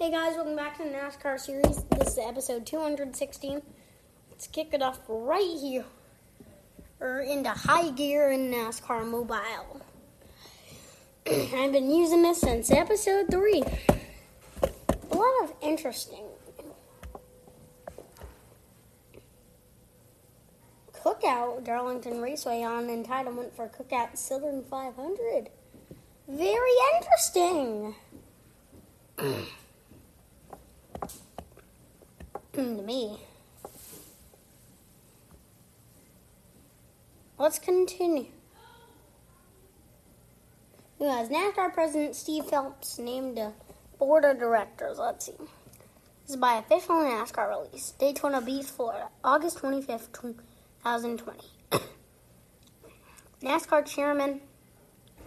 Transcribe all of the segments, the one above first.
Hey guys, welcome back to the NASCAR series. This is episode 216. Let's kick it off right here. We're into high gear in NASCAR Mobile. I've been using this since episode 3. A lot of interesting. Cookout Darlington Raceway on entitlement for Cookout Southern 500. Very interesting. to me. Let's continue. Who has NASCAR President Steve Phelps named a board of directors? Let's see. This is by official NASCAR release. Daytona Beach, Florida, August 25th, 2020. NASCAR Chairman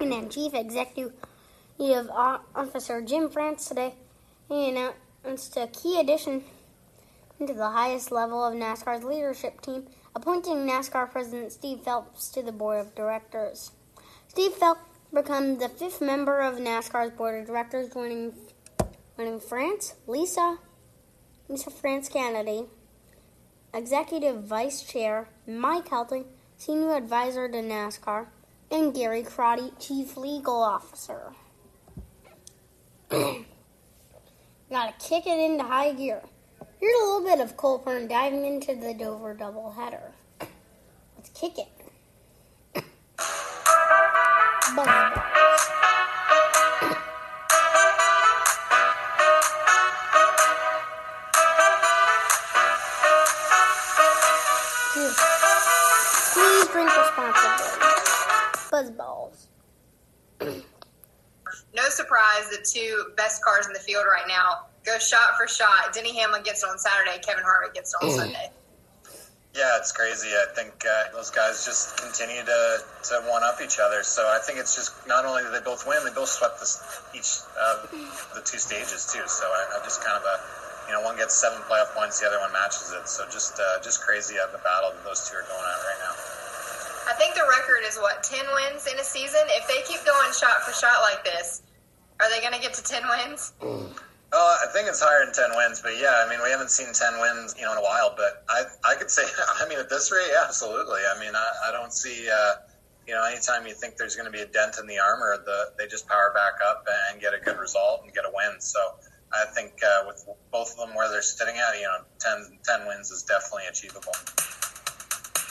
and Chief Executive Officer Jim France today announced a key addition to the highest level of NASCAR's leadership team, appointing NASCAR President Steve Phelps to the board of directors. Steve Phelps becomes the fifth member of NASCAR's board of directors, joining, joining France, Lisa, Lisa France Kennedy, Executive Vice Chair Mike Helton, Senior Advisor to NASCAR, and Gary Crotty, Chief Legal Officer. Gotta kick it into high gear. Here's a little bit of Cole Pearn diving into the Dover doubleheader. Let's kick it. Please drink responsibly. Buzzballs. no surprise, the two best cars in the field right now go shot for shot. Denny Hamlin gets it on Saturday. Kevin Harvick gets it on Sunday. Yeah, it's crazy. I think uh, those guys just continue to, to one up each other. So I think it's just not only do they both win, they both swept this, each uh, the two stages too. So I, I just kind of a you know one gets seven playoff points, the other one matches it. So just uh, just crazy of the battle that those two are going at right now. I think the record is what ten wins in a season. If they keep going shot for shot like this, are they going to get to ten wins? Oh, I think it's higher than ten wins, but yeah, I mean, we haven't seen ten wins, you know, in a while. But I, I could say, I mean, at this rate, yeah, absolutely. I mean, I, I don't see, uh, you know, anytime you think there's going to be a dent in the armor, the they just power back up and get a good result and get a win. So I think uh, with both of them where they're sitting at, you know, 10, 10 wins is definitely achievable.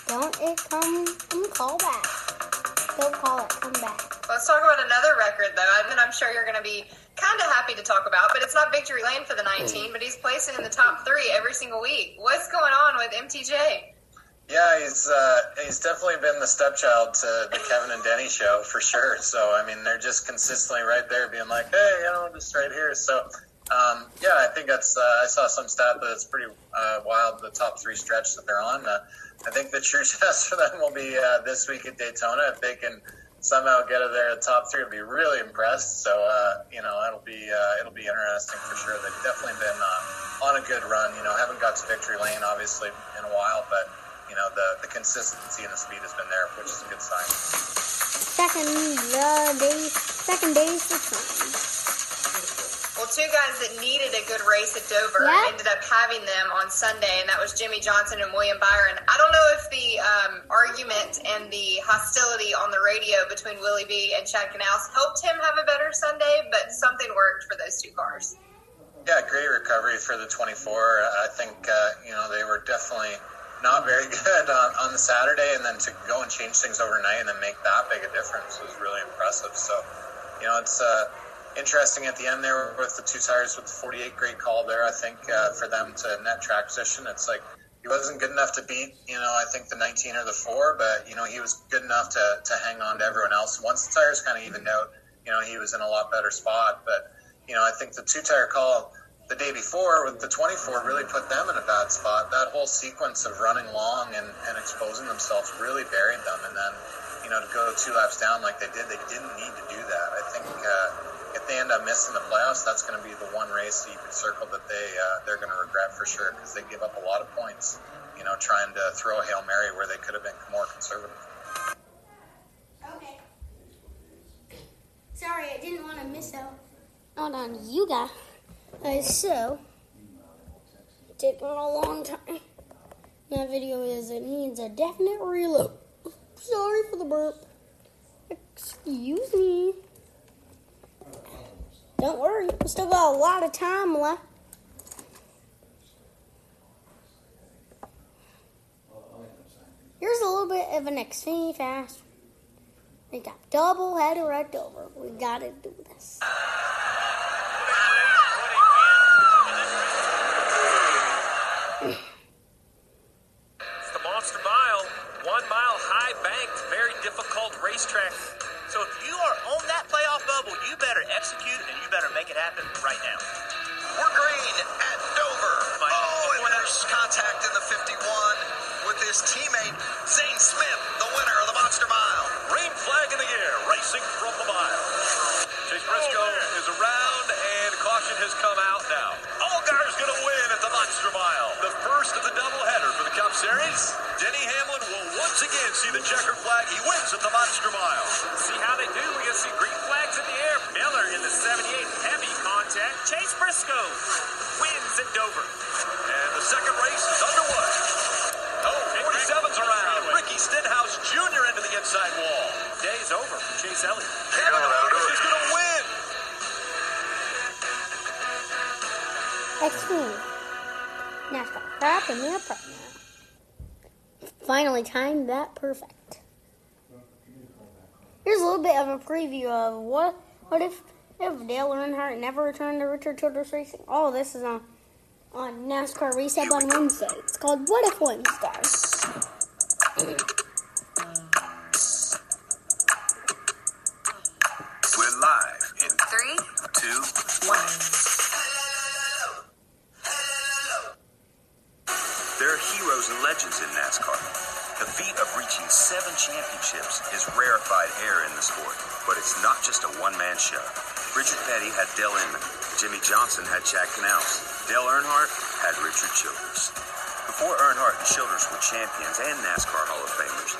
Don't it come from callback? Don't call it, come back. Let's talk about another record, though. I mean, I'm sure you're going to be kind of happy to talk about, but it's not victory lane for the 19. But he's placing in the top three every single week. What's going on with MTJ? Yeah, he's uh, he's definitely been the stepchild to the Kevin and Denny show for sure. So I mean, they're just consistently right there, being like, "Hey, you know, just right here." So um, yeah, I think that's. Uh, I saw some stat that's pretty uh, wild. The top three stretch that they're on. Uh, I think the true test for them will be uh, this week at Daytona if they can somehow get it there at top three. I'd be really impressed. So uh, you know, it'll be uh, it'll be interesting for sure. They've definitely been uh, on a good run. You know, haven't got to victory lane obviously in a while, but you know the the consistency and the speed has been there, which is a good sign. Second uh, day, second day's return. Well, two guys that needed a good race at Dover Yeah. ended up having them on Sunday, and that was Jimmie Johnson and William Byron. I don't know if the um, argument and the hostility on the radio between Willie B and Chad Knaus helped him have a better Sunday, but something worked for those two cars. Yeah, great recovery for the 24. I think uh, you know they were definitely not very good on, on the Saturday, and then to go and change things overnight and then make that big a difference was really impressive. So, you know, it's uh, interesting at the end there with the two tires with the 48. Great call there, I think, uh, for them to net track position. It's like he wasn't good enough to beat, you know, I think the 19 or the four, but you know he was good enough to to hang on to everyone else. Once the tires kind of evened out, you know, he was in a lot better spot. But you know, I think the two tire call the day before with the 24 really put them in a bad spot. That whole sequence of running long and, and exposing themselves really buried them. And then, you know, to go two laps down like they did, they didn't need to do that. I think uh, end up missing the playoffs, that's going to be the one race that you could circle that they uh, they're going to regret for sure because they give up a lot of points. You know, trying to throw a hail mary where they could have been more conservative. Okay. Sorry, I didn't want to miss out out on you guys. Okay, so taking a long time. That video is it needs a definite reload. Sorry for the burp. Excuse me. Don't worry, we still got a lot of time left. Here's a little bit of an Xfinity fast. We got double header at Dover. We gotta do this. Happen right now. We're green at Dover. Mike, Oh, and there's contact in the 51 with his teammate Zane Smith, the winner of the Monster Mile. Green flag in the air, racing from the mile. Chase Briscoe oh, is around and caution has come out now. Allgaier's going to win at the Monster Mile. The first of the doubleheader for the Cup Series. Denny Hamlin will once again see the checkered flag. He wins at the Monster Mile. See how they do. We can see green flags in the air. Miller in the 78 heavy contact. Chase Briscoe wins at Dover. And the second race is underway. Oh, 47's around. Ricky Stenhouse Jr. into the inside wall. Day's over for Chase Elliott. Kevin Harvick is going to win. Xfinity. NASCAR crap and they're prep now. Finally timed that perfect. Here's a little bit of a preview of what what if if Dale Earnhardt never returned to Richard Childress Racing. All of this is on on NASCAR Race Hub on Wednesday. It's called What If Wednesday. We're live in Three, two. one. There are heroes and legends in NASCAR. The feat of reaching seven championships is rarefied air in the sport, but it's not just a one-man show. Richard Petty had Dale Inman. Jimmie Johnson had Chad Knaus. Dale Earnhardt had Richard Childress. Before Earnhardt and Childress were champions and NASCAR Hall of Famers,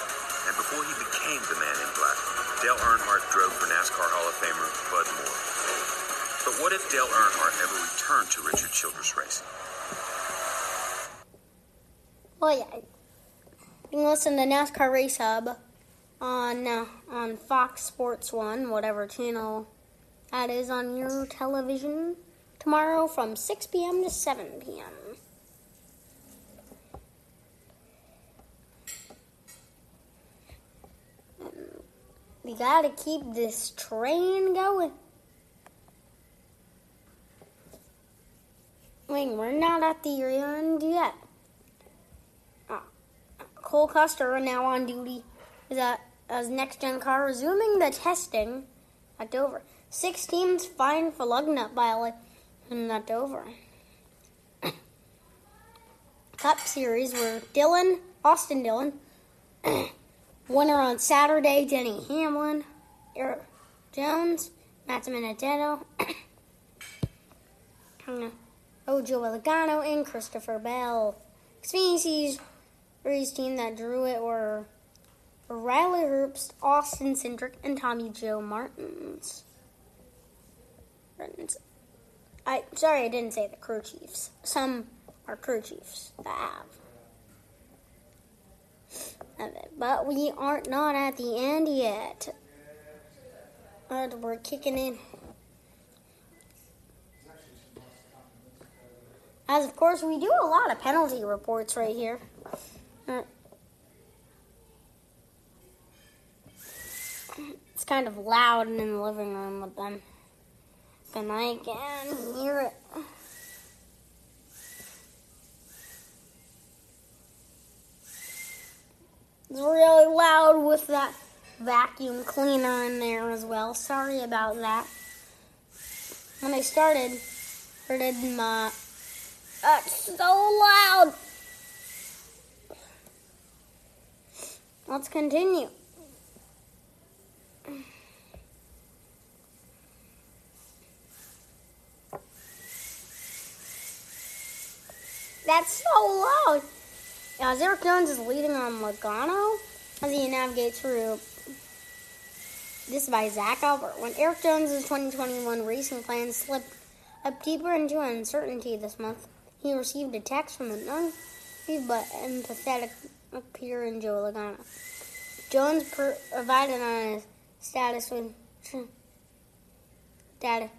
and before he became the man in black, Dale Earnhardt drove for NASCAR Hall of Famer Bud Moore. But what if Dale Earnhardt ever returned to Richard Childress Racing? Well, yeah. You can listen to NASCAR Race Hub on uh, on Fox Sports One, whatever channel that is on your television tomorrow from 6 p.m. to 7 p.m. We gotta keep this train going. Wait, we're not at the end yet. Uh, Cole Custer now on duty is at, as next gen car resuming the testing at Dover. Six teams fined for lug nut violation not Dover. Cup Series were Dillon, Austin Dillon, winner on Saturday, Denny Hamlin, Erik Jones, Matt Minotto, Ojo Logano, and Christopher Bell. Xfinity Series team that drew it were Riley Herbst, Austin Cindric, and Tommy Joe Martins. I sorry I didn't say the crew chiefs. Some are crew chiefs that have. But we aren't not at the end yet. But we're kicking in. As of course we do a lot of penalty reports right here. Uh, It's kind of loud in the living room with them. And I can hear it. It's really loud with that vacuum cleaner in there as well. Sorry about that. When I started, started my. That's so loud! Let's continue. That's so loud. As Erik Jones is leading on Logano as he navigates through. This is by Zack Albert. When Erik Jones' 2021 racing plans slipped Up deeper into uncertainty this month, he received a text from an unreceived but empathetic peer in Joe Logano. Jones provided on his status with data.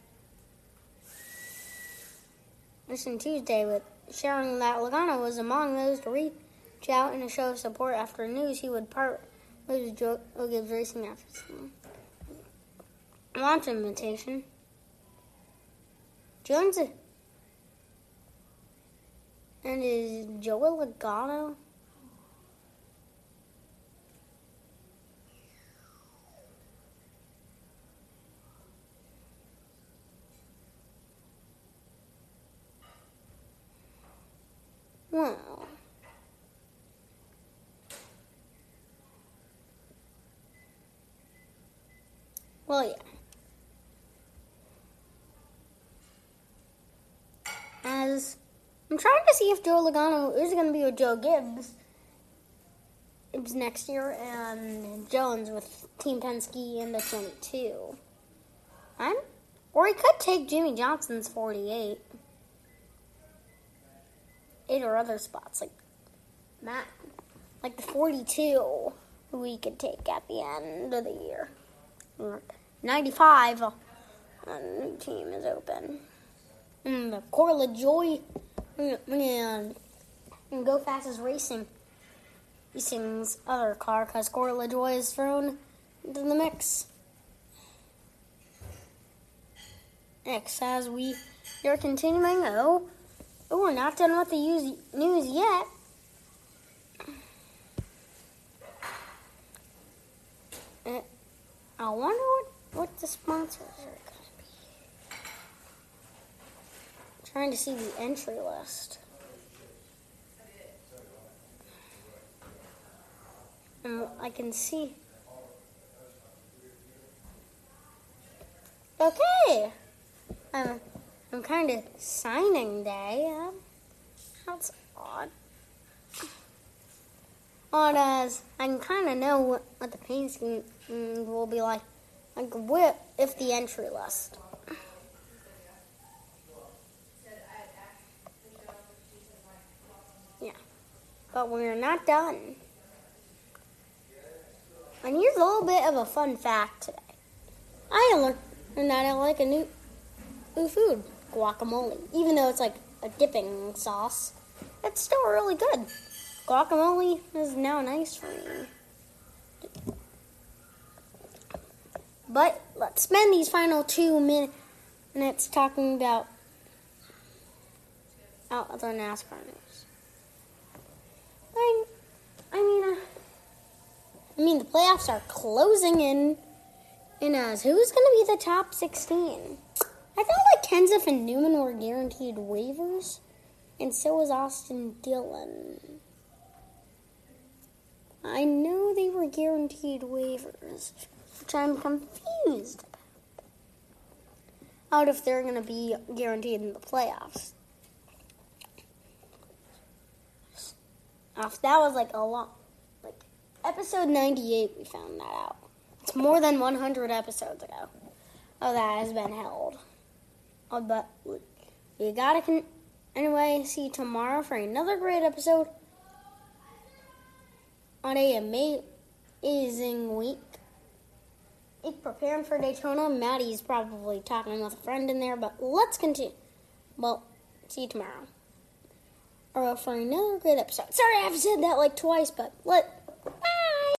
Listen Tuesday with sharing that Logano was among those to reach out in a show of support after news he would part with Joe Gibbs Racing after launch invitation. Jones and is Joey Logano Well. Well, yeah. As I'm trying to see if Joe Logano is going to be with Joe Gibbs, Gibbs next year, and Jones with Team Penske in the 22. I'm, or he could take Jimmie Johnson's 48 eight or other spots like Matt, like the 42 we could take at the end of the year. 95, a new team is open. And the Corey LaJoie mm, and, and Go Fas is racing. Racing's other car because Corey Joy is thrown into the mix. Next, as we are continuing, oh, Oh, we're not done with the news yet. Uh, I wonder what, what the sponsors are going to be. Trying to see the entry list. And I can see. Okay. Um, I'm kind of signing day. Um, that's odd. Odd as I can kind of know what, what the scheme will be like. Like what if the entry list. Yeah, but we're not done. And here's a little bit of a fun fact today. I learned that I like a new, new food guacamole. Even though it's like a dipping sauce, it's still really good. Guacamole is now nice for me. But let's spend these final two minutes talking about other NASCAR news. I, I mean, uh, I mean the playoffs are closing in, and as who's going to be the top sixteen? I thought like Kenseth and Newman were guaranteed waivers, and so was Austin Dillon. I know they were guaranteed waivers, which I'm confused about. Out if they're going to be guaranteed in the playoffs. That was like a lot, like episode 98. We found that out. It's more than 100 episodes ago. Oh, that has been held. But we gotta con- anyway see you tomorrow for another great episode on a amazing week. It's preparing for Daytona. Maddie's probably talking with a friend in there, but let's continue. Well, see you tomorrow. Or for another great episode. Sorry, I've said that like twice, but let.